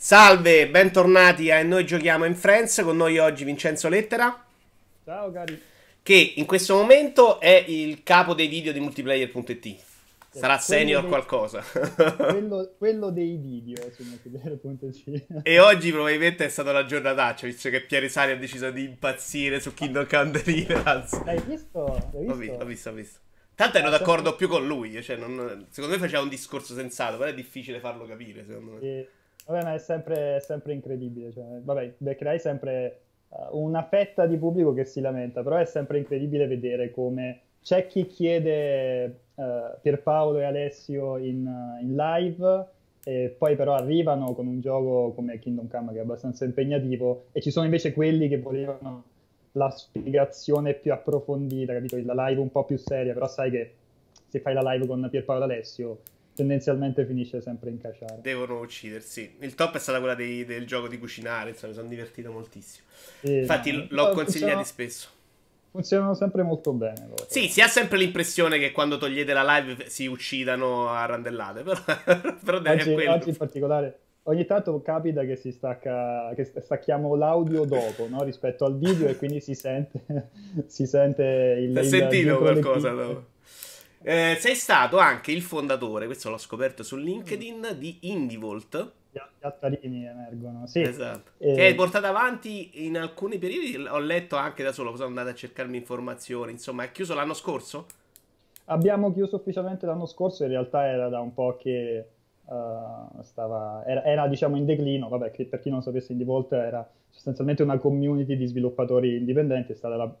Salve, bentornati a Noi Giochiamo in Friends, con noi oggi Vincenzo Lettera. Ciao cari. Che in questo momento è il capo dei video di multiplayer.it. Sarà quello senior dei... qualcosa. quello, quello, dei video su multiplayer.it. e oggi probabilmente è stata la giornataccia, visto che Pieri Sari ha deciso di impazzire su Kingdom Come Deliverance. L'hai visto? L'hai visto? Ho visto, ho visto, ho visto. Tanto ero d'accordo più con lui, cioè non... secondo me faceva un discorso sensato, però è difficile farlo capire, secondo me. E Vabbè, ma è sempre, sempre incredibile. Cioè, vabbè, beccherai sempre uh, una fetta di pubblico che si lamenta, però è sempre incredibile vedere come c'è chi chiede uh, Pierpaolo e Alessio in, uh, in, live e poi però arrivano con un gioco come Kingdom Come che è abbastanza impegnativo e ci sono invece quelli che volevano la spiegazione più approfondita, capito? La live un po' più seria, però sai che se fai la live con Pierpaolo e Alessio tendenzialmente finisce sempre in cacciare. Devono uccidersi. Il top è stata quella dei, del gioco di cucinare, insomma, mi sono divertito moltissimo. Sì, Infatti no, l'ho consigliato spesso. Funzionano sempre molto bene. Loro. Sì, si ha sempre l'impressione che quando togliete la live si uccidano a randellate, però, però oggi, oggi in particolare ogni tanto capita che si stacca, che stacchiamo l'audio dopo, no? rispetto al video e quindi si sente, si sente il... Hai sentito qualcosa dopo? Eh, sei stato anche il fondatore, questo l'ho scoperto su LinkedIn, di Indivolt. Gli altarini emergono, sì. Esatto. E... Che hai portato avanti in alcuni periodi, ho letto anche da solo, sono andato a cercarmi informazioni, insomma, è chiuso l'anno scorso? Abbiamo chiuso ufficialmente l'anno scorso, in realtà era da un po' che uh, stava, era, era, diciamo in declino, vabbè, che per chi non sapesse Indivolt era sostanzialmente una community di sviluppatori indipendenti, è stata la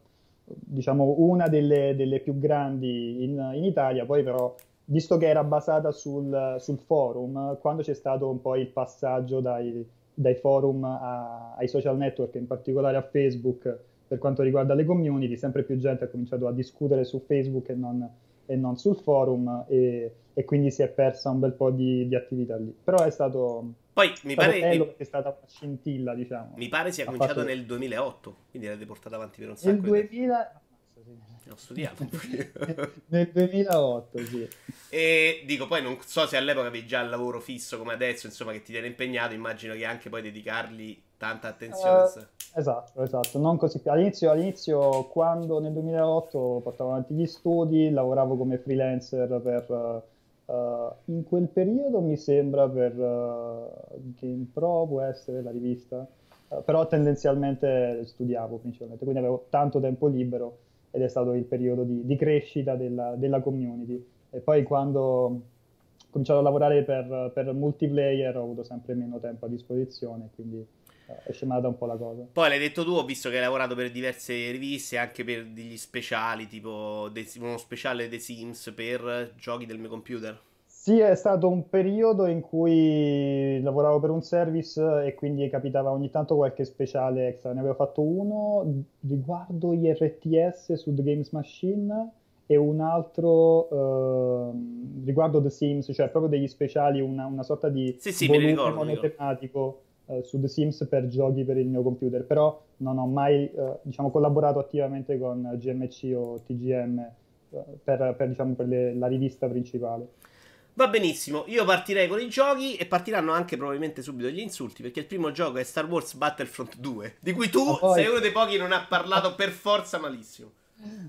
diciamo, una delle, delle più grandi in, in, Italia, poi però, visto che era basata sul, sul, forum, quando c'è stato un po' il passaggio dai, dai forum a, ai social network, in particolare a Facebook, per quanto riguarda le community, sempre più gente ha cominciato a discutere su Facebook e non, e non sul forum e, e quindi si è persa un bel po' di, di attività lì. Però è stato... Poi mi pare che è stata una scintilla, diciamo. Mi pare sia cominciato fatto... nel 2008, quindi l'avete portata avanti per un sacco. Nel 2000, studiato, sì. L'ho studiato Nel 2008, sì. E dico, poi non so se all'epoca avevi già il lavoro fisso come adesso, insomma, che ti tiene impegnato, immagino che anche poi dedicargli tanta attenzione. Eh, esatto, esatto, non così più. All'inizio, all'inizio, quando nel 2008 portavo avanti gli studi, lavoravo come freelancer per... Uh, in quel periodo mi sembra per uh, Game Pro può essere la rivista, uh, però tendenzialmente studiavo principalmente, quindi avevo tanto tempo libero ed è stato il periodo di, di crescita della, della, community. E poi quando ho cominciato a lavorare per, per, multiplayer ho avuto sempre meno tempo a disposizione, quindi è scemata un po' la cosa. Poi l'hai detto tu, ho visto che hai lavorato per diverse riviste, anche per degli speciali, tipo uno speciale The Sims per giochi del mio computer. Sì, è stato un periodo in cui lavoravo per un service e quindi capitava ogni tanto qualche speciale extra. Ne avevo fatto uno riguardo gli RTS su The Games Machine e un altro uh, riguardo The Sims, cioè proprio degli speciali, una, una sorta di sì, sì, volume monotematico uh, su The Sims per giochi per il mio computer, però non ho mai uh, diciamo, collaborato attivamente con GMC o TGM per, per, diciamo, per le, la rivista principale. Va benissimo, io partirei con i giochi e partiranno anche probabilmente subito gli insulti, perché il primo gioco è Star Wars Battlefront 2, di cui tu oh, sei uno dei pochi che non ha parlato per forza malissimo.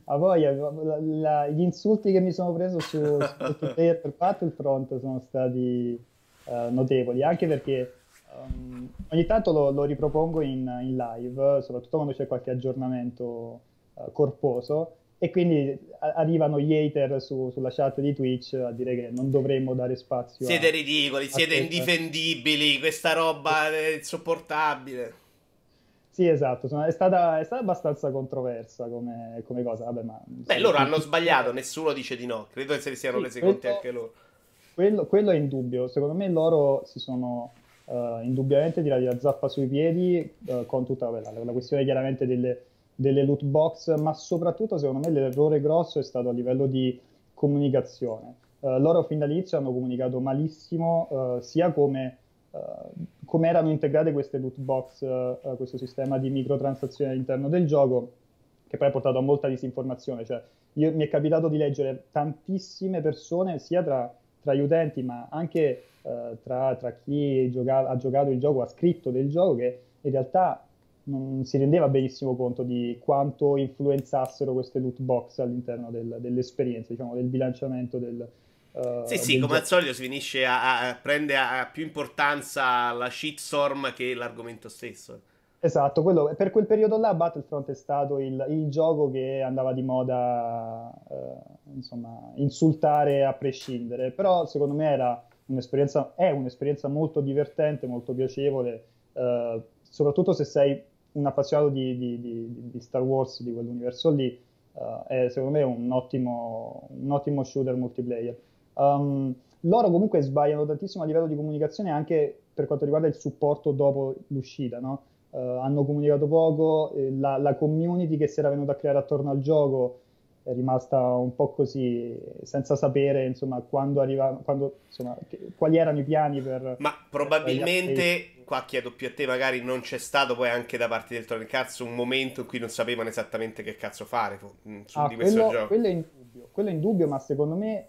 A voglia, la, la, gli insulti che mi sono preso su, su per Battlefront sono stati uh, notevoli, anche perché um, ogni tanto lo, lo ripropongo in, in, live, soprattutto quando c'è qualche aggiornamento uh, corposo, e quindi arrivano gli hater su, sulla chat di Twitch a dire che non dovremmo dare spazio. Siete a, ridicoli, a siete questa. indifendibili, questa roba è insopportabile. Sì, esatto, è stata, è stata abbastanza controversa come, come cosa. Vabbè, ma, Beh, loro hanno sbagliato, nessuno dice di no. Credo che se ne siano sì, resi conti anche loro. Quello, quello, è indubbio. Secondo me loro si sono uh, indubbiamente tirati la zappa sui piedi uh, con tutta la, la questione chiaramente delle delle loot box, ma soprattutto secondo me l'errore grosso è stato a livello di comunicazione. Uh, loro fin dall'inizio hanno comunicato malissimo uh, sia come, uh, come, erano integrate queste loot box, questo sistema di microtransazioni all'interno del gioco, che poi ha portato a molta disinformazione. Cioè, io, mi è capitato di leggere tantissime persone, sia tra tra gli utenti, ma anche eh, tra, tra, chi gioca- ha giocato il gioco, ha scritto del gioco, che in realtà non si rendeva benissimo conto di quanto influenzassero queste loot box all'interno del, dell'esperienza, diciamo, del bilanciamento del... Uh, sì, sì, come al solito si finisce a, a prende a, più importanza la shitstorm che l'argomento stesso. Esatto, quello, per quel periodo là Battlefront è stato il, il gioco che andava di moda, eh, insomma, insultare a prescindere, però secondo me era un'esperienza, è un'esperienza molto divertente, molto piacevole, eh, soprattutto se sei un appassionato di, di, di, di, Star Wars, di quell'universo lì, uh, è secondo me un ottimo, un ottimo shooter multiplayer. Um, loro comunque sbagliano tantissimo a livello di comunicazione anche per quanto riguarda il supporto dopo l'uscita, no? uh, hanno comunicato poco, eh, la, la, community che si era venuta a creare attorno al gioco è rimasta un po' così, senza sapere insomma, quando arriva, quando, insomma, che, quali erano i piani per... Ma probabilmente, qua chiedo più a te, magari non c'è stato poi anche da parte del Electronic Arts un momento in cui non sapevano esattamente che cazzo fare mm, su ah, di questo quello, gioco. Quello è indubbio, quello è indubbio, ma secondo me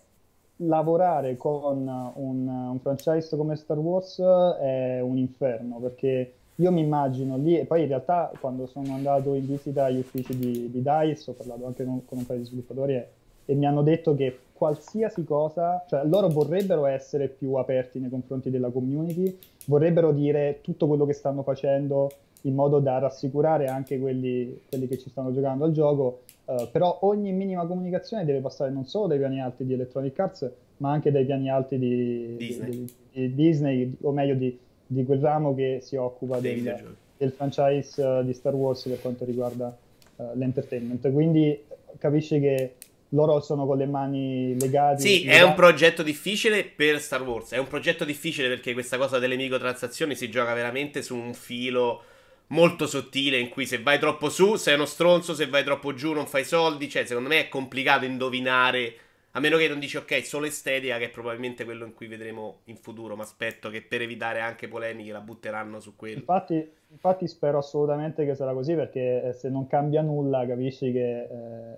lavorare con un, un franchise come Star Wars è un inferno, perché io mi immagino lì, e poi in realtà quando sono andato in visita agli uffici di, di DICE, ho parlato anche con, con un paio di sviluppatori e, e, mi hanno detto che qualsiasi cosa, cioè loro vorrebbero essere più aperti nei confronti della community, vorrebbero dire tutto quello che stanno facendo in modo da rassicurare anche quelli, quelli che ci stanno giocando al gioco, uh, però ogni minima comunicazione deve passare non solo dai piani alti di Electronic Arts, ma anche dai piani alti di Disney, di, di, di Disney o meglio di di quel ramo che si occupa del, del, franchise uh, di Star Wars per quanto riguarda uh, l'entertainment. Quindi capisci che loro sono con le mani legate. Sì, è un progetto difficile per Star Wars. È un progetto difficile perché questa cosa delle microtransazioni si gioca veramente su un filo molto sottile in cui se vai troppo su sei uno stronzo, se vai troppo giù non fai soldi. Cioè, secondo me è complicato indovinare a meno che non dici ok, solo estetica, che è probabilmente quello in cui vedremo in futuro. Ma aspetto che per evitare anche polemiche la butteranno su quello. Infatti, infatti spero assolutamente che sarà così, perché eh, se non cambia nulla, capisci che eh,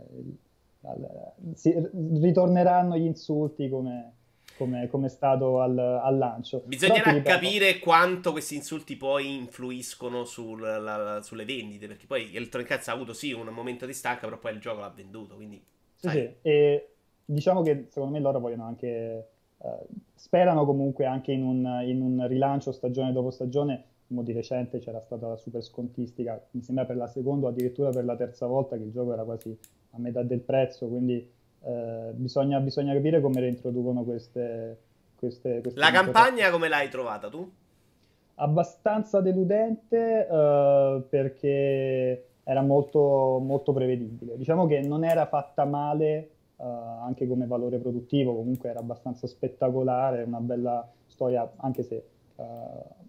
si, ritorneranno gli insulti come, come, come è stato al, al lancio. Bisognerà ripeto, capire quanto questi insulti poi influiscono sul, la, sulle vendite, perché poi Electronic Arts ha avuto sì un momento di stanca, però poi il gioco l'ha venduto, quindi... Sì, sì. E diciamo che secondo me loro vogliono anche, eh, sperano comunque anche in un, in un, rilancio stagione dopo stagione, come di recente c'era stata la super scontistica, mi sembra per la seconda o addirittura per la terza volta che il gioco era quasi a metà del prezzo, quindi eh, bisogna, bisogna, capire come reintroducono queste... queste, queste la campagna come l'hai trovata tu? Abbastanza deludente uh, perché era molto, molto prevedibile. Diciamo che non era fatta male uh, anche come valore produttivo, comunque era abbastanza spettacolare, una bella storia, anche se uh,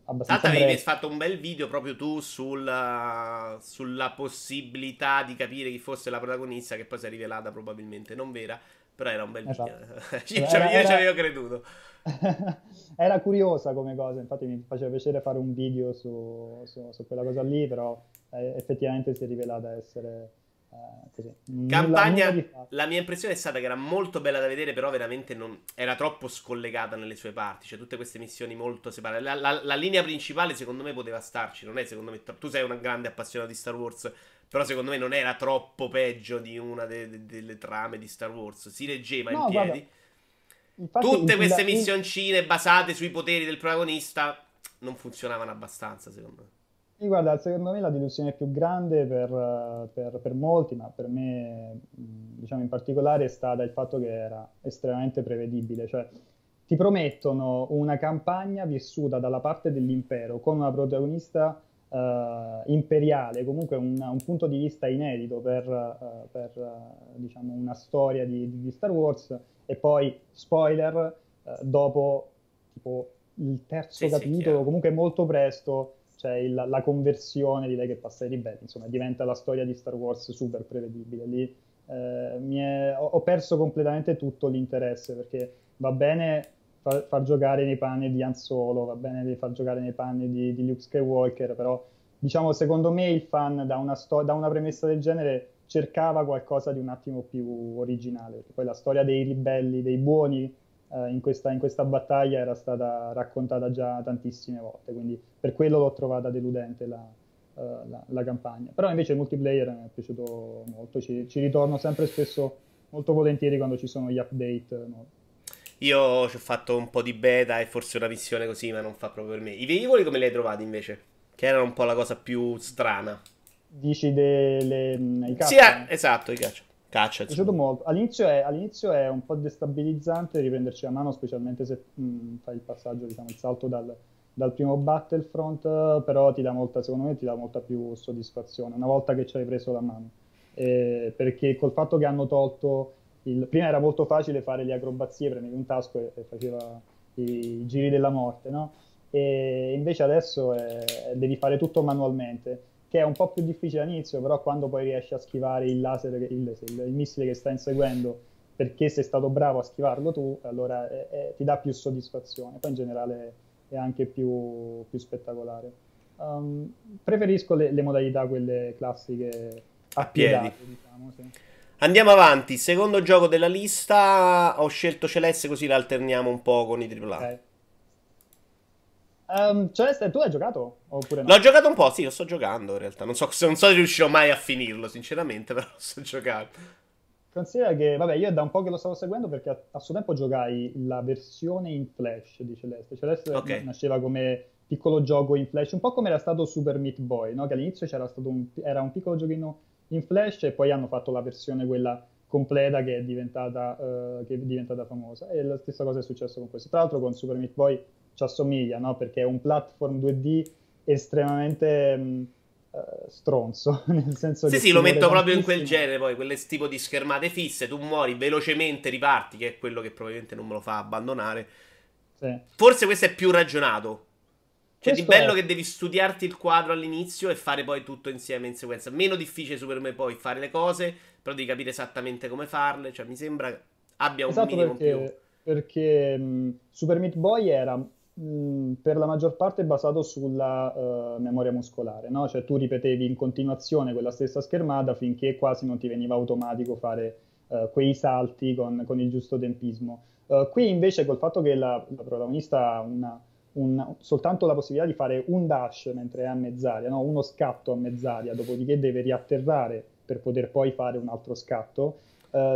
abbastanza... Tanto avevi fatto un bel video proprio tu sulla, sulla possibilità di capire chi fosse la protagonista, che poi si è rivelata probabilmente non vera, però era un bel esatto. video. io, era, io ci avevo creduto. era curiosa come cosa, infatti mi faceva piacere fare un video su, su, su quella cosa lì, però eh, effettivamente si è rivelata essere così. Campagna, nulla, nulla la mia impressione è stata che era molto bella da vedere, però veramente non, era troppo scollegata nelle sue parti. Cioè, tutte queste missioni molto separate. La, la, la, linea principale, secondo me, poteva starci. Non è secondo me. Tu sei un grande appassionato di Star Wars. Però, secondo me, non era troppo peggio di una de, de, delle trame di Star Wars. Si reggeva no, in piedi. Infatti, tutte queste missioncine basate sui poteri del protagonista non funzionavano abbastanza, secondo me. Sì, guarda, secondo me la delusione più grande per, per, per, molti, ma per me diciamo in particolare è stata il fatto che era estremamente prevedibile, cioè ti promettono una campagna vissuta dalla parte dell'impero con una protagonista uh, imperiale, comunque un, un, punto di vista inedito per, uh, per uh, diciamo una storia di, di, Star Wars. E poi, spoiler, dopo tipo il terzo sì, capitolo, sì, comunque molto presto c'è il, la conversione di lei che passa ai ribelli, insomma diventa la storia di Star Wars super prevedibile. Lì eh, è, ho, ho, perso completamente tutto l'interesse perché va bene far, far, giocare nei panni di Han Solo, va bene far giocare nei panni di, di Luke Skywalker, però diciamo secondo me il fan da una, sto- da una premessa del genere cercava qualcosa di un attimo più originale, perché poi la storia dei ribelli, dei buoni, uh, in, questa, in, questa, battaglia era stata raccontata già tantissime volte, quindi per quello l'ho trovata deludente la, uh, la, la campagna. Però invece il multiplayer mi è piaciuto molto, ci, ci, ritorno sempre spesso molto volentieri quando ci sono gli update. No? Io ci ho fatto un po' di beta e forse una missione così, ma non fa proprio per me. I velivoli come li hai trovati invece? Che erano un po' la cosa più strana. Dici delle, i caccia? Sì, ah, esatto, i caccia. Caccia, molto. All'inizio è, all'inizio è, un po' destabilizzante riprenderci a mano, specialmente se mh, fai il passaggio, diciamo, il salto dal, dal, primo Battlefront, però ti dà molta, secondo me ti dà molta più soddisfazione una volta che ci hai preso la mano. Eh, perché col fatto che hanno tolto il... prima era molto facile fare le acrobazie, premevi un tasto e, e faceva i, i, giri della morte, no? E invece adesso è, devi fare tutto manualmente che è un po' più difficile all'inizio, però quando poi riesci a schivare il laser, il, il, il missile che sta inseguendo perché sei stato bravo a schivarlo tu, allora è, è, ti dà più soddisfazione. Poi in generale è anche più, più spettacolare. Um, preferisco le, le, modalità, quelle classiche a piedi. Diciamo, sì. Andiamo avanti, secondo gioco della lista, ho scelto Celeste così l'alterniamo un po' con i AAA. Okay. Um, Celeste, tu hai giocato? Oppure no? L'ho giocato un po', sì, lo sto giocando in realtà. Non so, non so se riuscirò mai a finirlo, sinceramente, però lo sto giocando. Considera che, vabbè, io è da un po' che lo stavo seguendo perché a, a suo tempo giocai la versione in Flash di Celeste. Celeste okay. nasceva come piccolo gioco in Flash, un po' come era stato Super Meat Boy, no? Che all'inizio c'era stato un, era un piccolo giochino in Flash e poi hanno fatto la versione quella completa che è diventata, uh, che è diventata famosa. E la stessa cosa è successo con questo. Tra l'altro con Super Meat Boy ci assomiglia, no? Perché è un platform 2D estremamente mh, uh, stronzo, nel senso sì, che... Sì, lo metto proprio in quel genere poi, quelle tipo di schermate fisse, tu muori velocemente, riparti, che è quello che probabilmente non me lo fa abbandonare. Sì. Forse questo è più ragionato. Cioè, questo di bello è... che devi studiarti il quadro all'inizio e fare poi tutto insieme in sequenza. Meno difficile su per me poi fare le cose, però devi capire esattamente come farle. Cioè, mi sembra abbia un esatto minimo perché, più. Perché mh, Super Meat Boy era Per la maggior parte basato sulla uh, memoria muscolare, no? Cioè tu ripetevi in continuazione quella stessa schermata finché quasi non ti veniva automatico fare uh, quei salti con, con, il giusto tempismo. Uh, qui invece col fatto che la, la protagonista ha una, un, soltanto la possibilità di fare un dash mentre è a mezz'aria, no? uno scatto a mezz'aria, dopodiché deve riatterrare per poter poi fare un altro scatto,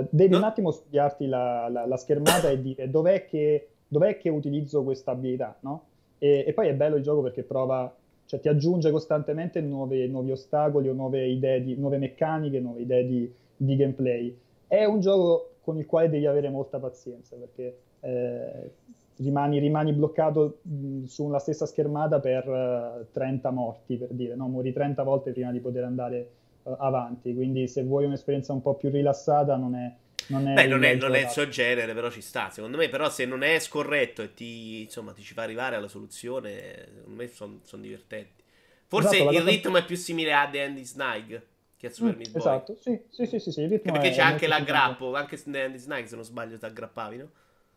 devi un attimo studiarti la, la, la schermata e dire dov'è che dov'è che utilizzo questa abilità, no? E, e, poi è bello il gioco perché prova, cioè ti aggiunge costantemente nuove, nuovi ostacoli o nuove idee, di, nuove meccaniche, nuove idee di, di, gameplay. È un gioco con il quale devi avere molta pazienza perché eh, rimani, rimani, bloccato mh, sulla stessa schermata per uh, eh, 30 morti, per dire, no? Muori 30 volte prima di poter andare uh, avanti, quindi se vuoi un'esperienza un po' più rilassata non è non è, Beh, non è, non è il suo genere, però ci sta. Secondo me, però, se non è scorretto e ti, insomma, ti ci fa arrivare alla soluzione, secondo me sono son divertenti. Forse esatto, il ritmo cosa... è più simile a The Andy Snag che a Super mm, Meat Boy. Esatto, sì, sì, sì, sì, sì perché c'è anche l'aggrappo, anche The Andy Snag, se non sbaglio, ti aggrappavi, no?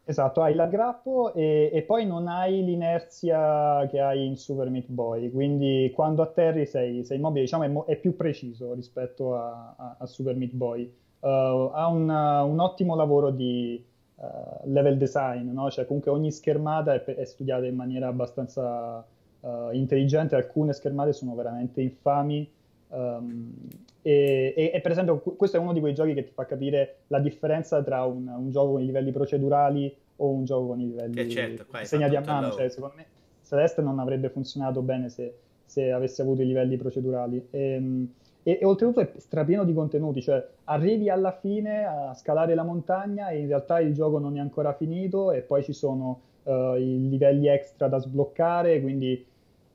Esatto, hai l'aggrappo e, e, poi non hai l'inerzia che hai in Super Meat Boy, quindi quando atterri sei, sei immobile, diciamo è, mo- è, più preciso rispetto a, a, a Super Meat Boy ha un, un, ottimo lavoro di uh, level design, no? cioè comunque ogni schermata è, è studiata in maniera abbastanza uh, intelligente, alcune schermate sono veramente infami. Um, e, e, e, per esempio questo è uno di quei giochi che ti fa capire la differenza tra un, un gioco con i livelli procedurali o un gioco con i livelli eh certo, segnati a mano. Cioè, secondo me Celeste non avrebbe funzionato bene se, se avesse avuto i livelli procedurali. E, um, e, e, oltretutto è strapieno di contenuti, cioè arrivi alla fine a scalare la montagna e in realtà il gioco non è ancora finito e poi ci sono uh, i livelli extra da sbloccare, quindi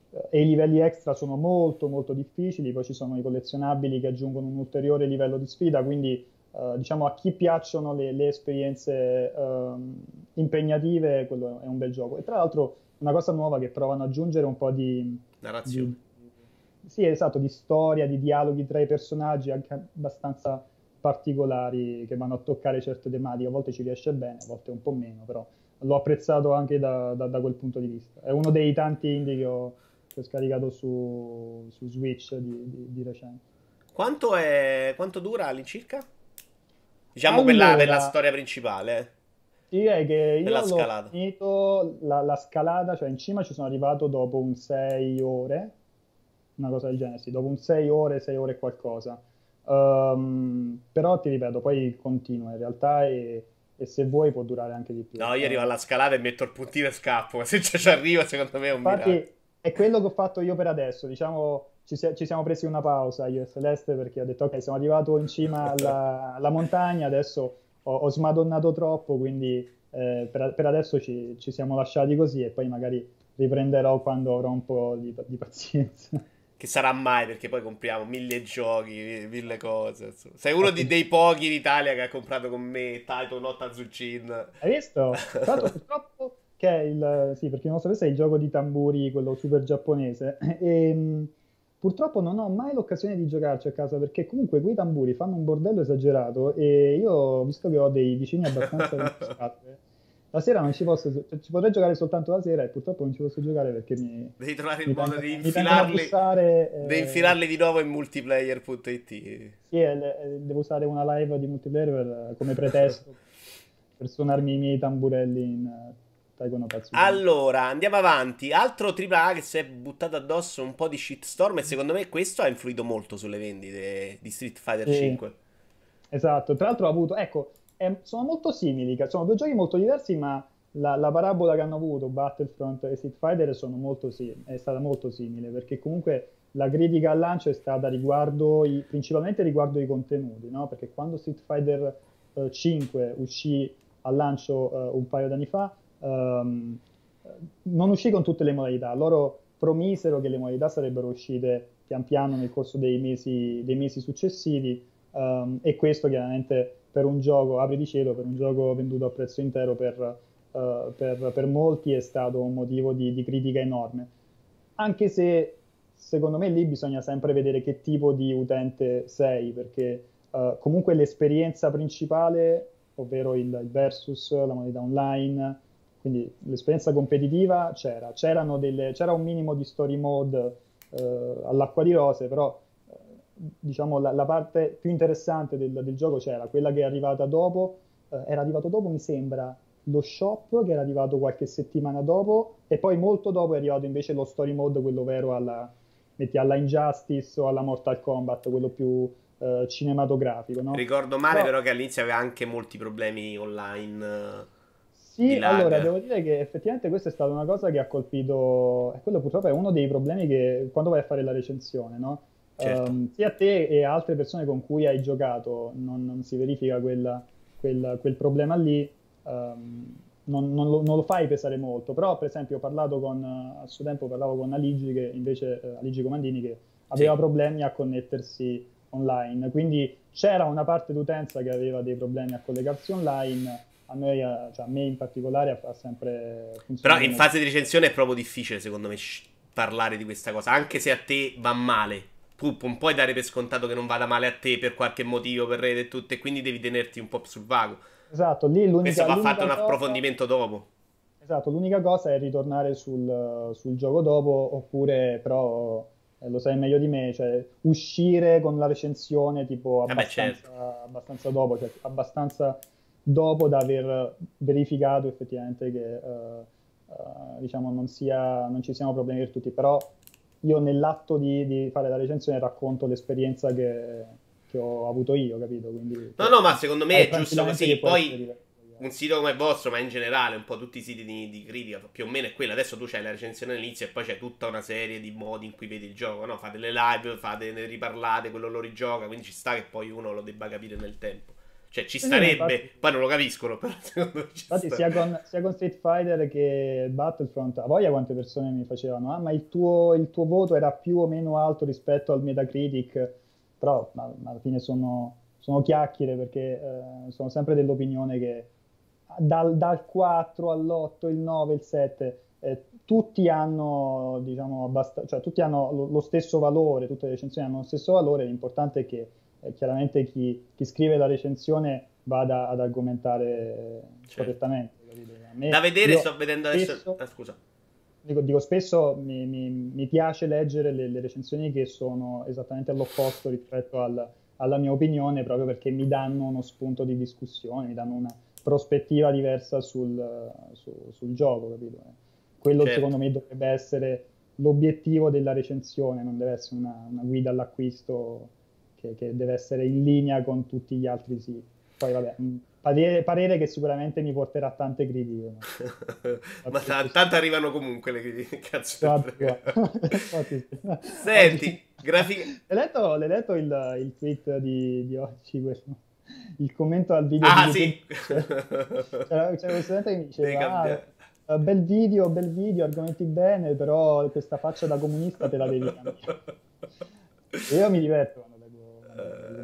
uh, e i livelli extra sono molto molto difficili, poi ci sono i collezionabili che aggiungono un ulteriore livello di sfida, quindi uh, diciamo a chi piacciono le, le esperienze ehm, impegnative, quello è un bel gioco. E tra l'altro una cosa nuova che provano ad aggiungere un po' di narrazione. Di, sì, esatto, di storia, di dialoghi tra i personaggi anche abbastanza particolari che vanno a toccare certe tematiche. A volte ci riesce bene, a volte un po' meno, però l'ho apprezzato anche da, da, da quel punto di vista. È uno dei tanti indie che ho, che ho scaricato su, su Switch di, di, di, recente. Quanto, è, quanto dura all'incirca? Diciamo allora, per, la, per la storia principale. Sì, è che io l'ho scalata. finito la, la, scalata, cioè in cima ci sono arrivato dopo un 6 ore, una cosa del genere, sì, dopo un 6 ore, 6 ore e qualcosa. Um, però ti ripeto, poi continua in realtà e, e, se vuoi può durare anche di più. No, io arrivo alla scalata e metto il puntino e scappo, ma se ci arrivo secondo me è un Infatti, miracolo. è quello che ho fatto io per adesso, diciamo ci, ci, siamo presi una pausa io e Celeste perché ho detto ok siamo arrivati in cima alla, alla montagna, adesso ho, ho, smadonnato troppo, quindi eh, per, per, adesso ci, ci siamo lasciati così e poi magari riprenderò quando avrò un po' di, di pazienza che sarà mai perché poi compriamo mille giochi, mille cose. Insomma. Sei uno di, dei pochi in Italia che ha comprato con me Taito Not Azuchin. Hai visto? Tra purtroppo che è il sì, perché non sapesse è il gioco di tamburi, quello super giapponese. E, ehm, purtroppo non ho mai l'occasione di giocarci a casa perché comunque quei tamburi fanno un bordello esagerato e io, visto che ho dei vicini abbastanza la sera non ci posso, cioè, ci potrei giocare soltanto la sera e purtroppo non ci posso giocare perché mi... Devi trovare il modo di infilarli, bussare, eh... infilarli di nuovo in multiplayer.it. Sì, eh, devo usare una live di multiplayer per, come pretesto per suonarmi i miei tamburelli in uh, Allora, andiamo avanti. Altro AAA che si è buttato addosso un po' di shitstorm e secondo me questo ha influito molto sulle vendite di Street Fighter sì. 5. Esatto, tra l'altro ha avuto... Ecco, è, sono molto simili, sono due giochi molto diversi, ma la, la, parabola che hanno avuto Battlefront e Street Fighter molto, è stata molto simile, perché comunque la critica al lancio è stata riguardo i, principalmente riguardo i contenuti, no? perché quando Street Fighter uh, 5 uscì al lancio uh, un paio d'anni fa, um, non uscì con tutte le modalità, loro promisero che le modalità sarebbero uscite pian piano nel corso dei mesi, dei mesi successivi um, e questo chiaramente per un gioco, apri di cielo, per un gioco venduto a prezzo intero per, uh, per, per molti è stato un motivo di, di, critica enorme. Anche se secondo me lì bisogna sempre vedere che tipo di utente sei, perché uh, comunque l'esperienza principale, ovvero il, il versus, la modalità online, quindi l'esperienza competitiva c'era, delle, c'era un minimo di story mode uh, all'acqua di rose, però diciamo, la, la, parte più interessante del, del, gioco c'era, quella che è arrivata dopo, eh, era arrivato dopo mi sembra lo shop che era arrivato qualche settimana dopo e poi molto dopo è arrivato invece lo story mode, quello vero alla, metti, alla Injustice o alla Mortal Kombat, quello più eh, cinematografico. No? Ricordo male però, però che all'inizio aveva anche molti problemi online. Eh, sì, allora devo dire che effettivamente questa è stata una cosa che ha colpito, e quello purtroppo è uno dei problemi che quando vai a fare la recensione, no? Certo. Um, sia a te e a altre persone con cui hai giocato non, non si verifica quella, quel, quel, problema lì, um, non, non, lo, non, lo, fai pesare molto. Però, per esempio, ho parlato con, a suo tempo parlavo con Aligi, che invece, uh, Aligi Comandini, che aveva sì. problemi a connettersi online. Quindi c'era una parte d'utenza che aveva dei problemi a collegarsi online. A, noi, cioè a me in particolare ha, sempre funzionato. Però in fase di recensione è proprio difficile, secondo me, parlare di questa cosa, anche se a te va male tu non puoi dare per scontato che non vada male a te per qualche motivo, per rete e tutto, e quindi devi tenerti un po' sul vago. Esatto, lì l'unica Questo va fatto un approfondimento dopo. Esatto, l'unica cosa è ritornare sul, sul gioco dopo, oppure però eh, lo sai meglio di me, cioè uscire con la recensione tipo abbastanza, eh beh, certo. abbastanza dopo, cioè abbastanza dopo da aver verificato effettivamente che uh, uh, diciamo non, sia, non ci siano problemi per tutti, però io nell'atto di, di fare la recensione racconto l'esperienza che, che, ho avuto io, capito? Quindi, no, no, ma secondo me è giusto così. Poi un sito come il vostro, ma in generale un po' tutti i siti di, di critica, più o meno è quello. Adesso tu c'hai la recensione all'inizio e poi c'è tutta una serie di modi in cui vedi il gioco, no? Fate le live, fate, ne riparlate, quello lo rigioca, quindi ci sta che poi uno lo debba capire nel tempo. Cioè, ci starebbe, infatti, poi non lo capiscono, però secondo me Infatti, sia con, sia con, Street Fighter che Battlefront, a voglia quante persone mi facevano, ah, ma il tuo, il tuo, voto era più o meno alto rispetto al Metacritic, però ma, ma alla fine sono, sono chiacchiere perché eh, sono sempre dell'opinione che dal, dal 4 all'8, il 9, il 7, eh, tutti hanno, diciamo, abbast- cioè, tutti hanno lo, lo stesso valore, tutte le recensioni hanno lo stesso valore, l'importante è che eh, chiaramente chi, chi, scrive la recensione vada ad argomentare certo. correttamente. Me, da vedere, sto vedendo adesso. Spesso, ah, scusa. Dico, dico spesso mi, mi, mi, piace leggere le, le, recensioni che sono esattamente all'opposto rispetto al, alla mia opinione, proprio perché mi danno uno spunto di discussione, mi danno una, prospettiva diversa sul, su, sul gioco, capito? Quello certo. secondo me dovrebbe essere l'obiettivo della recensione, non deve essere una, una guida all'acquisto che, che, deve essere in linea con tutti gli altri siti. Poi vabbè, parere, parere che sicuramente mi porterà tante critiche. Ma t- tanto arrivano comunque le critiche, cazzo. Senti, grafica... Hai letto, l'hai letto il, il, tweet di, di oggi, questo? il commento al video ah, sì. c'era, c'era questo studente che mi diceva ah, bel video, bel video, argomenti bene però questa faccia da comunista te la devi cambiare io mi diverto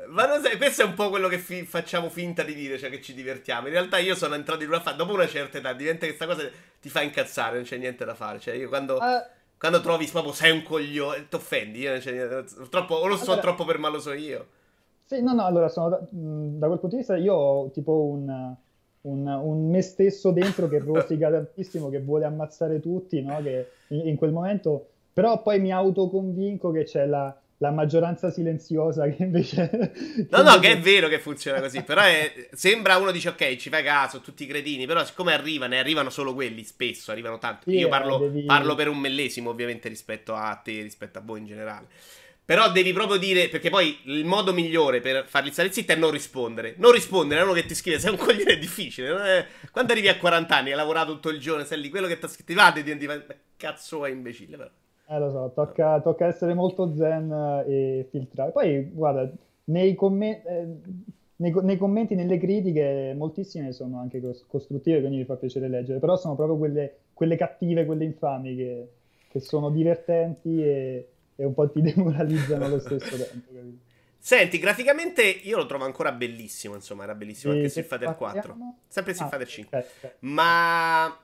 ma non sai, questo è un po' quello che fi- facciamo finta di dire, cioè che ci divertiamo. In realtà io sono entrato in una fase, dopo una certa età, diventa che questa cosa ti fa incazzare, non c'è niente da fare. Cioè io quando, uh, quando trovi proprio sei un coglione, ti offendi, io non c'è niente, troppo, o lo so allora, troppo per male so io. Sì, no, no, allora sono da, da quel punto di vista io ho tipo un, un, un me stesso dentro che rosica tantissimo, che vuole ammazzare tutti, no? Che in, in, quel momento, però poi mi autoconvinco che c'è la, la maggioranza silenziosa che invece... Che no, no, che è vero che funziona così, però è, sembra uno dice ok, ci fai caso, tutti i cretini, però siccome arrivano, ne arrivano solo quelli, spesso arrivano tanti. Sì, Io parlo, devi... parlo per un millesimo ovviamente rispetto a te, rispetto a voi in generale. Però devi proprio dire, perché poi il modo migliore per fargli stare zitto è non rispondere. Non rispondere a uno che ti scrive, sei un coglione è difficile. È... Quando arrivi a 40 anni, hai lavorato tutto il giorno, sei lì, quello che ti ha scritto, va, ti diventi, cazzo è imbecille però. Eh lo so, tocca, tocca essere molto zen e filtrare. Poi, guarda, nei, commen- eh, nei, nei, commenti, nelle critiche, moltissime sono anche costruttive, quindi mi fa piacere leggere, però sono proprio quelle, quelle cattive, quelle infami che, che sono divertenti e e un po' ti demoralizzano allo stesso tempo. Capito? Senti, graficamente io lo trovo ancora bellissimo, insomma, era bellissimo anche Street Fighter 4. Sempre Street ah, Fighter 5. Okay, okay. Ma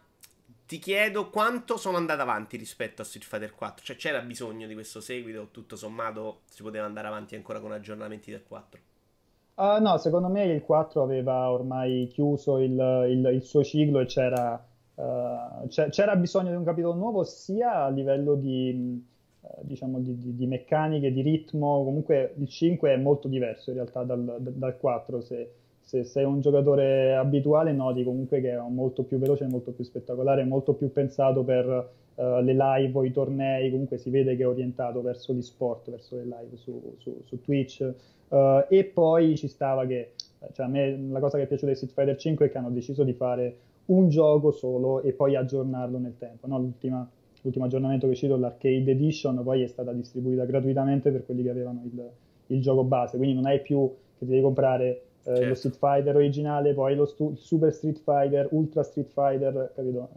ti chiedo quanto sono andato avanti rispetto a Street Fighter 4? Cioè c'era bisogno di questo seguito tutto sommato si poteva andare avanti ancora con aggiornamenti del 4? Uh, ah, no, secondo me il 4 aveva ormai chiuso il, il, il suo ciclo e c'era, uh, c'era bisogno di un capitolo nuovo sia a livello di eh, diciamo di, di, di, meccaniche, di ritmo, comunque il 5 è molto diverso in realtà dal, dal 4, se, se, sei un giocatore abituale noti comunque che è molto più veloce, molto più spettacolare, molto più pensato per uh, le live o i tornei, comunque si vede che è orientato verso gli sport, verso le live su, su, su Twitch. Uh, e poi ci stava che, cioè a me la cosa che è piaciuta di Street Fighter 5 è che hanno deciso di fare un gioco solo e poi aggiornarlo nel tempo, no? l'ultima l'ultimo aggiornamento che è uscito, l'Arcade Edition, poi è stata distribuita gratuitamente per quelli che avevano il, il gioco base, quindi non hai più che devi comprare eh, certo. lo Street Fighter originale, poi lo stu- Super Street Fighter, Ultra Street Fighter, capito?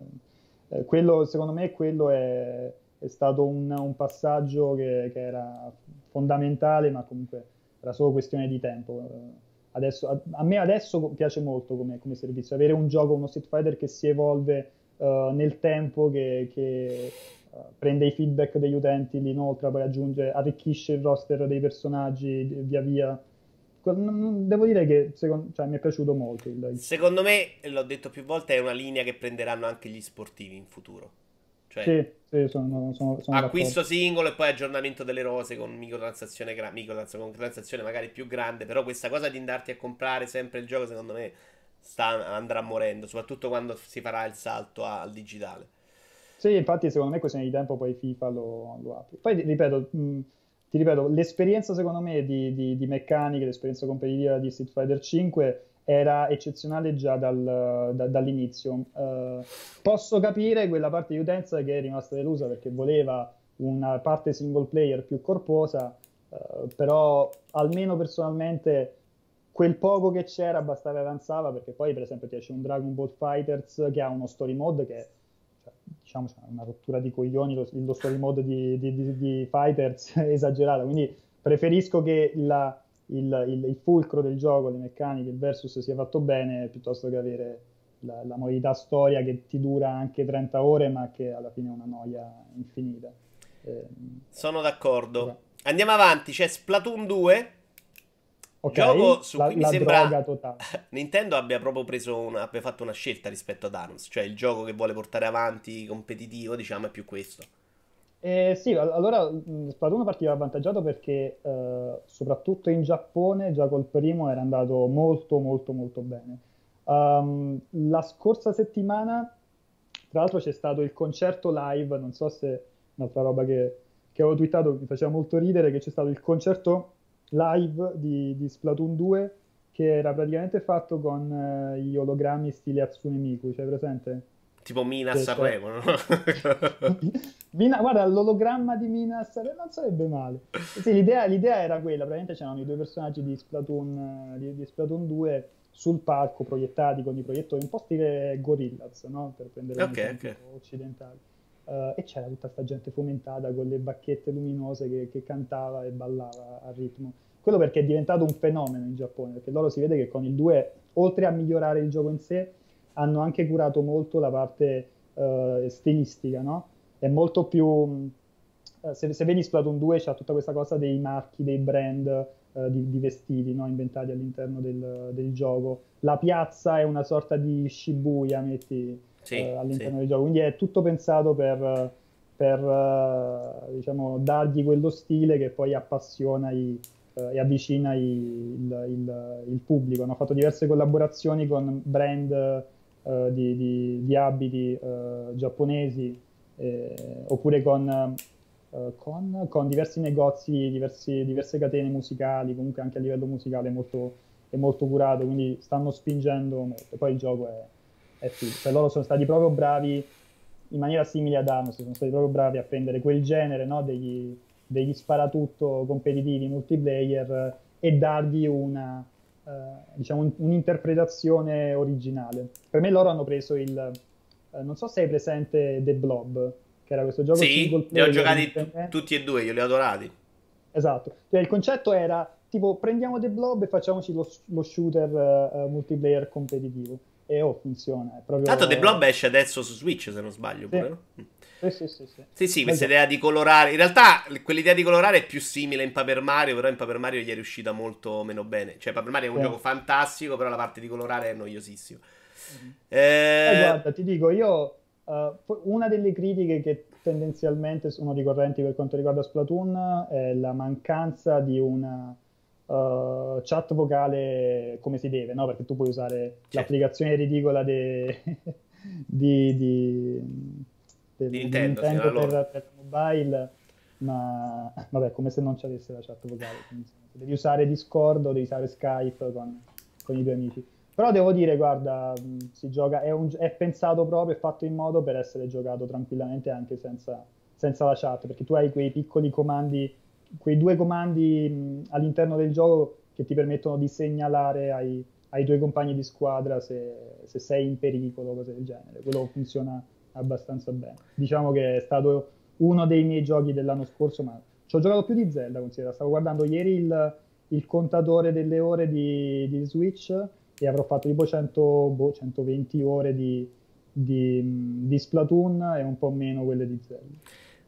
Eh, quello, secondo me, quello è, è stato un, un passaggio che, che, era fondamentale, ma comunque era solo questione di tempo. Adesso, a, a, me adesso piace molto come, come servizio, avere un gioco, uno Street Fighter che si evolve uh, nel tempo che, che uh, prende i feedback degli utenti, li inoltra, poi aggiunge, arricchisce il roster dei personaggi via via. Devo dire che secondo, cioè, mi è piaciuto molto. Il... Secondo me, l'ho detto più volte, è una linea che prenderanno anche gli sportivi in futuro. Cioè, sì, sì, sono, sono, sono acquisto d'accordo. singolo e poi aggiornamento delle rose con microtransazione, gra- microtransazione magari più grande. Però questa cosa di andarti a comprare sempre il gioco, secondo me, sta, andrà morendo, soprattutto quando si farà il salto al digitale. Sì, infatti secondo me questione di tempo poi FIFA lo, lo apre. Poi ripeto, mh, ti ripeto, l'esperienza secondo me di, di, di meccanica, l'esperienza competitiva di Street Fighter 5 era eccezionale già dal, da, dall'inizio. Uh, posso capire quella parte di utenza che è rimasta delusa perché voleva una parte single player più corposa, uh, però almeno personalmente quel poco che c'era bastava e avanzava perché poi per esempio ti esce un Dragon Ball Fighters che ha uno story mode che cioè, diciamo c'è una rottura di coglioni lo, lo story mode di, di, di, di Fighters è esagerato. Quindi preferisco che la, il, il, il, fulcro del gioco, le meccaniche, il versus sia fatto bene piuttosto che avere la, la modalità storia che ti dura anche 30 ore ma che alla fine è una noia infinita. Eh, Sono d'accordo. Andiamo avanti, c'è Splatoon 2 Okay, gioco su la, cui mi sembra Nintendo abbia proprio preso una, abbia fatto una scelta rispetto ad ARMS, cioè il gioco che vuole portare avanti competitivo, diciamo, è più questo. Eh, sì, allora Splatoon partiva avvantaggiato perché eh, soprattutto in Giappone già col primo era andato molto molto molto bene. Um, la scorsa settimana, tra l'altro, c'è stato il concerto live, non so se un'altra roba che, che avevo twittato mi faceva molto ridere, che c'è stato il concerto live di, di Splatoon 2 che era praticamente fatto con uh, gli ologrammi stile Hatsune Miku, cioè presente? Tipo Mina a Sanremo, no? Mina, guarda, l'ologramma di Mina a Sanremo non sarebbe male. Sì, l'idea, l'idea, era quella, praticamente c'erano i due personaggi di Splatoon, di, di Splatoon 2 sul palco proiettati con i proiettori, un po' stile Gorillaz, no? Per prendere okay, un okay. occidentale. Uh, e c'era tutta questa gente fomentata con le bacchette luminose che, che cantava e ballava a ritmo. Quello perché è diventato un fenomeno in Giappone, perché loro si vede che con il 2, oltre a migliorare il gioco in sé, hanno anche curato molto la parte uh, stilistica, no? È molto più... Uh, se, se, vedi Splatoon 2 c'è tutta questa cosa dei marchi, dei brand di, di, vestiti no? inventati all'interno del, del, gioco. La piazza è una sorta di Shibuya, metti, sì, all'interno sì. del gioco, quindi è tutto pensato per, per diciamo, dargli quello stile che poi appassiona i e avvicina i, il, il, il, pubblico. Hanno fatto diverse collaborazioni con brand uh, di, di, di, abiti giapponesi eh, oppure con, con, con, diversi negozi, diversi, diverse catene musicali, comunque anche a livello musicale molto, è molto curato, quindi stanno spingendo molto. Poi il gioco è, è figo. Cioè, loro sono stati proprio bravi in maniera simile ad Amos, sono stati proprio bravi a prendere quel genere no, degli, degli sparatutto competitivi multiplayer e dargli una, eh, diciamo un, un'interpretazione originale. Per me loro hanno preso il, eh, non so se hai presente The Blob, che era questo gioco sì, single player. li ho giocati t- tutti e due, io li ho adorati. Esatto, cioè, il concetto era tipo prendiamo The Blob e facciamoci lo, lo shooter uh, multiplayer competitivo. E oh, funziona. È proprio... Tanto The Blob esce adesso su Switch, se non sbaglio, sì. pure, no? Sì, sì, sì. Sì, sì, sì questa idea di colorare. In realtà, quell'idea di colorare è più simile in Paper Mario, però in Paper Mario gli è riuscita molto meno bene. Cioè, Paper Mario è un sì. gioco fantastico, però la parte di colorare è noiosissima. Mm-hmm. Eh... Eh, guarda, ti dico, io... Uh, una delle critiche che tendenzialmente sono ricorrenti per quanto riguarda Splatoon è la mancanza di una uh, chat vocale come si deve, no? Perché tu puoi usare certo. l'applicazione ridicola de... di, di di Nintendo, Nintendo per, per, mobile, ma vabbè, come se non ci avesse la chat vocale. Devi usare Discord o devi usare Skype con, con i tuoi amici. Però devo dire, guarda, si gioca, è, un, è, pensato proprio, è fatto in modo per essere giocato tranquillamente anche senza, senza la chat, perché tu hai quei piccoli comandi, quei due comandi mh, all'interno del gioco che ti permettono di segnalare ai, ai tuoi compagni di squadra se, se sei in pericolo, cose del genere. Quello funziona abbastanza bene. Diciamo che è stato uno dei miei giochi dell'anno scorso, ma ci ho giocato più di Zelda, considera. Stavo guardando ieri il, il contatore delle ore di, di, Switch e avrò fatto tipo 100, boh, 120 ore di, di, di Splatoon e un po' meno quelle di Zelda.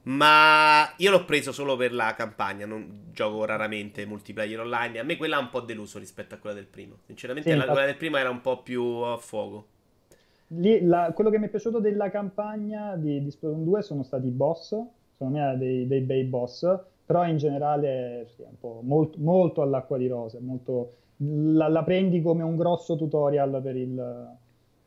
Ma io l'ho preso solo per la campagna, non gioco raramente multiplayer online. A me quella ha un po' deluso rispetto a quella del primo. Sinceramente, sì, la, quella del primo era un po' più a fuoco lì, la, quello che mi è piaciuto della campagna di, di Splatoon 2 sono stati i boss, secondo me dei, dei bei boss, però in generale sì, è un po' molto, molto all'acqua di rose, molto, la, la, prendi come un grosso tutorial per il...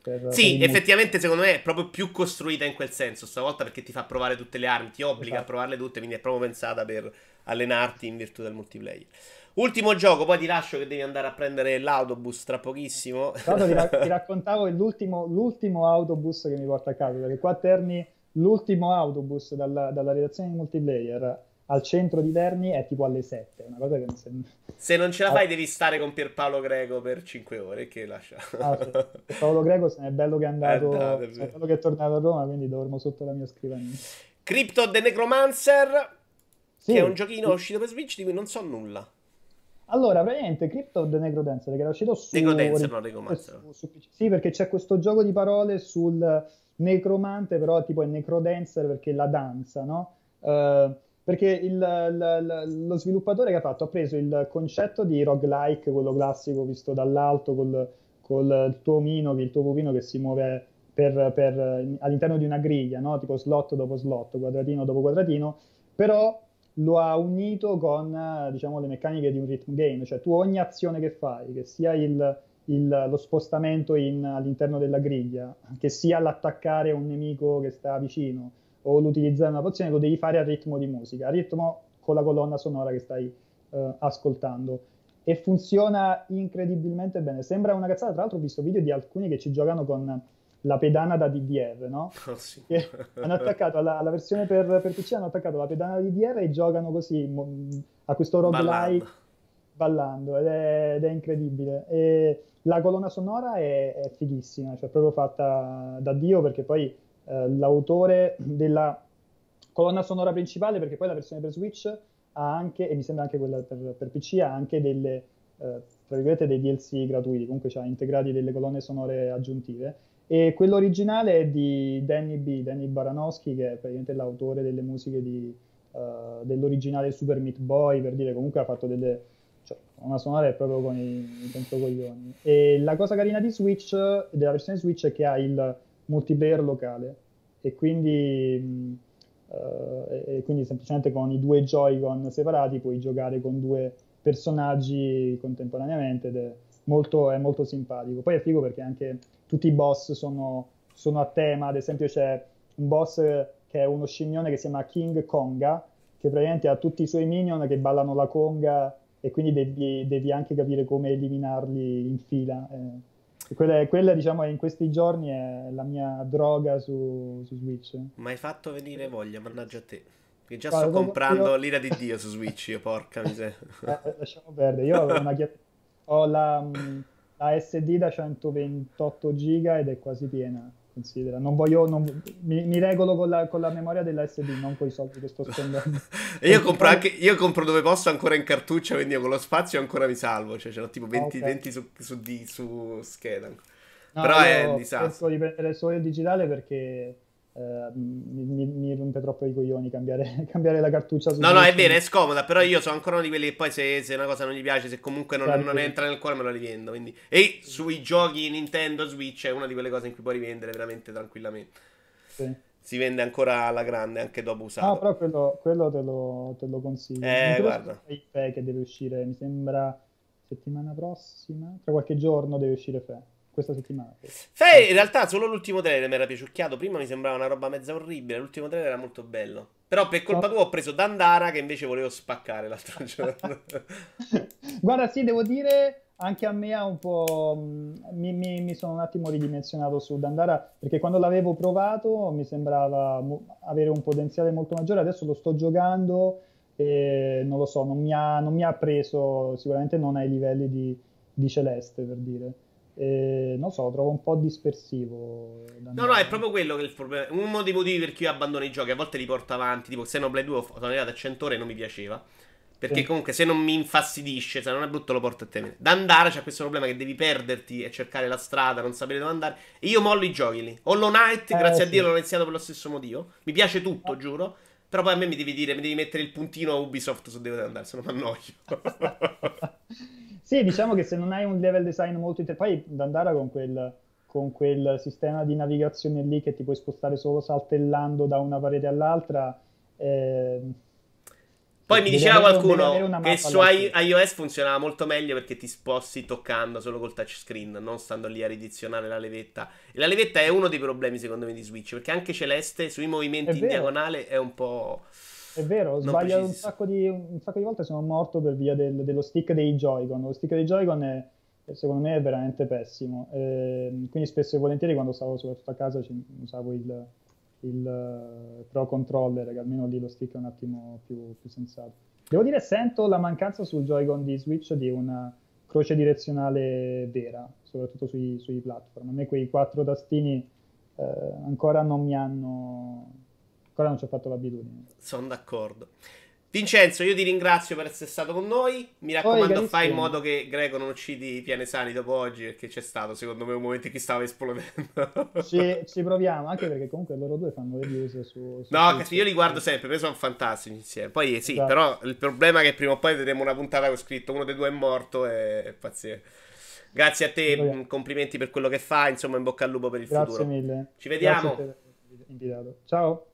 Per, sì, per effettivamente secondo me è proprio più costruita in quel senso stavolta perché ti fa provare tutte le armi, ti obbliga esatto. a provarle tutte, quindi è proprio pensata per allenarti in virtù del multiplayer. Ultimo gioco, poi ti lascio che devi andare a prendere l'autobus tra pochissimo. Tra ti, ra- ti raccontavo l'ultimo, l'ultimo, autobus che mi porta a casa, perché qua a Terni l'ultimo autobus dalla, dalla redazione di multiplayer al centro di Terni è tipo alle 7, una cosa che non sembra... Se non ce la fai devi stare con Pierpaolo Greco per 5 ore, che lascia. Ah, sì. Paolo Greco se è bello che è andato, è, andato, è, è bello che è tornato a Roma, quindi dormo sotto la mia scrivania. Crypto The Necromancer, sì, che è un giochino sì. uscito per Switch di cui non so nulla. Allora, praticamente Crypto the Necrodancer che era uscito su Necrodancer, no, Necromancer. Su. Sì, perché c'è questo gioco di parole sul necromante, però tipo è Necrodancer perché la danza, no? Uh, perché il, il, lo sviluppatore che ha fatto ha preso il concetto di roguelike, quello classico visto dall'alto col, col tuo omino, il tuo pupino che si muove per, per, all'interno di una griglia, no? tipo slot dopo slot, quadratino dopo quadratino, però lo ha unito con diciamo, le meccaniche di un rhythm game, cioè tu ogni azione che fai, che sia il, il, lo spostamento in, all'interno della griglia, che sia l'attaccare un nemico che sta vicino o l'utilizzare una pozione, lo devi fare a ritmo di musica, a ritmo con la colonna sonora che stai uh, ascoltando. E funziona incredibilmente bene. Sembra una cazzata, tra l'altro ho visto video di alcuni che ci giocano con la pedana da DDR, no? Oh, sì. hanno attaccato alla, alla versione per, per, PC, hanno attaccato la pedana da DDR e giocano così a questo roguelike ballando, ballando ed, è, ed, è, incredibile. E la colonna sonora è, è fighissima, cioè proprio fatta da Dio perché poi eh, l'autore della colonna sonora principale, perché poi la versione per Switch ha anche, e mi sembra anche quella per, per PC, ha anche delle, eh, tra virgolette, dei DLC gratuiti, comunque ha integrati delle colonne sonore aggiuntive. E quello originale è di Danny B, Danny Baranowski, che è praticamente l'autore delle musiche di, uh, dell'originale Super Meat Boy, per dire, comunque ha fatto delle... Cioè, una sonora è proprio con i, controcoglioni. E la cosa carina di Switch, della versione Switch, è che ha il multiplayer locale e quindi, uh, e quindi semplicemente con i due Joy-Con separati puoi giocare con due personaggi contemporaneamente ed è molto, è molto simpatico. Poi è figo perché anche tutti i boss sono, sono a tema, ad esempio c'è un boss che è uno scimmione che si chiama King Konga, che praticamente ha tutti i suoi minion che ballano la conga e quindi devi, devi anche capire come eliminarli in fila. Eh quella, quella, diciamo, in questi giorni è la mia droga su, su Switch. Ma hai fatto venire voglia, mannaggia a te. Che già sto comprando io... l'ira di Dio su Switch, io porca miseria. Eh, lasciamo perdere, io ho, una... ho la, la SD da 128 giga ed è quasi piena considera. Non voglio, non, mi, mi, regolo con la, con la, memoria della SD, non con i soldi che sto spendendo. e io compro, anche, io compro dove posso ancora in cartuccia, quindi io con lo spazio ancora mi salvo. Cioè, c'ho tipo 20, okay. 20 su, su, di, su scheda. No, Però è un disastro. Penso di prendere solo il digitale perché Uh, mi, mi, rompe troppo i coglioni cambiare, cambiare la cartuccia No, no, è vero, è scomoda, però io sono ancora uno di quelli che poi se, se una cosa non gli piace, se comunque non, non, entra nel cuore me lo rivendo. Quindi... E sui giochi Nintendo Switch è una di quelle cose in cui puoi rivendere veramente tranquillamente. Sì. Si vende ancora alla grande anche dopo usato. No, però quello, quello te, lo, te, lo, consiglio. Eh, guarda. che deve uscire, mi sembra settimana prossima, tra qualche giorno deve uscire Fe questa settimana. Fe, in realtà solo l'ultimo trailer mi era piaciucchiato. Prima mi sembrava una roba mezza orribile. L'ultimo trailer era molto bello. Però per colpa tua ho preso Dandara che invece volevo spaccare l'altro giorno. Guarda, sì, devo dire anche a me ha un po'. Mm, mi, mi, mi, sono un attimo ridimensionato su Dandara perché quando l'avevo provato mi sembrava avere un potenziale molto maggiore. Adesso lo sto giocando e non lo so, non mi ha, non mi ha preso. Sicuramente non ai livelli di, di Celeste per dire. E, non so, trovo un po' dispersivo. No, no, è proprio quello che è il problema. Uno dei motivi per cui io abbandono i giochi, a volte li porto avanti. Tipo, Xenoblade 2 sono arrivato a 100 ore e non mi piaceva. Perché sì. comunque se non mi infastidisce, se non è brutto, lo porto a te. Da andare c'è questo problema che devi perderti e cercare la strada, non sapere dove andare. E io mollo i giochi lì. Hollow Knight, eh, grazie sì. a Dio, l'ho iniziato per lo stesso motivo. Mi piace tutto, oh. giuro. Però poi a me mi devi dire, mi devi mettere il puntino a Ubisoft su dove andare, se no mi annoio. Sì, diciamo che se non hai un level design molto interessante, poi Dandara con quel, con quel sistema di navigazione lì che ti puoi spostare solo saltellando da una parete all'altra. Eh, poi mi diceva qualcuno che su iOS funzionava molto meglio perché ti sposti toccando solo col touchscreen, non stando lì a ridizionare la levetta. E la levetta è uno dei problemi secondo me di Switch, perché anche Celeste sui movimenti in diagonale è un po'... È vero, ho sbagliato un sacco, di, un sacco, di, volte, sono morto per via del, dello stick dei Joy-Con. Lo stick dei Joy-Con è, secondo me è veramente pessimo. E, ehm, quindi spesso e volentieri quando stavo soprattutto a casa usavo il, il uh, Pro Controller, che almeno lì lo stick è un attimo più, più sensato. Devo dire, sento la mancanza sul Joy-Con di Switch di una croce direzionale vera, soprattutto sui, sui platform. A me quei quattro tastini eh, ancora non mi hanno ancora non ci ho fatto l'abitudine. Sono d'accordo. Vincenzo, io ti ringrazio per essere stato con noi. Mi raccomando, Poi, fai in modo che Greco non uccidi Pianesani dopo oggi, perché c'è stato, secondo me, un momento in cui stava esplodendo. Ci, ci proviamo, anche perché comunque loro due fanno le news su... su no, io li guardo sempre, perché sono fantastici insieme. Poi sì, esatto. però il problema è che prima o poi vedremo una puntata con scritto uno dei due è morto e è pazzesco. Grazie a te, complimenti per quello che fai, insomma, in bocca al lupo per il Grazie futuro. Grazie mille. Ci vediamo. Ciao.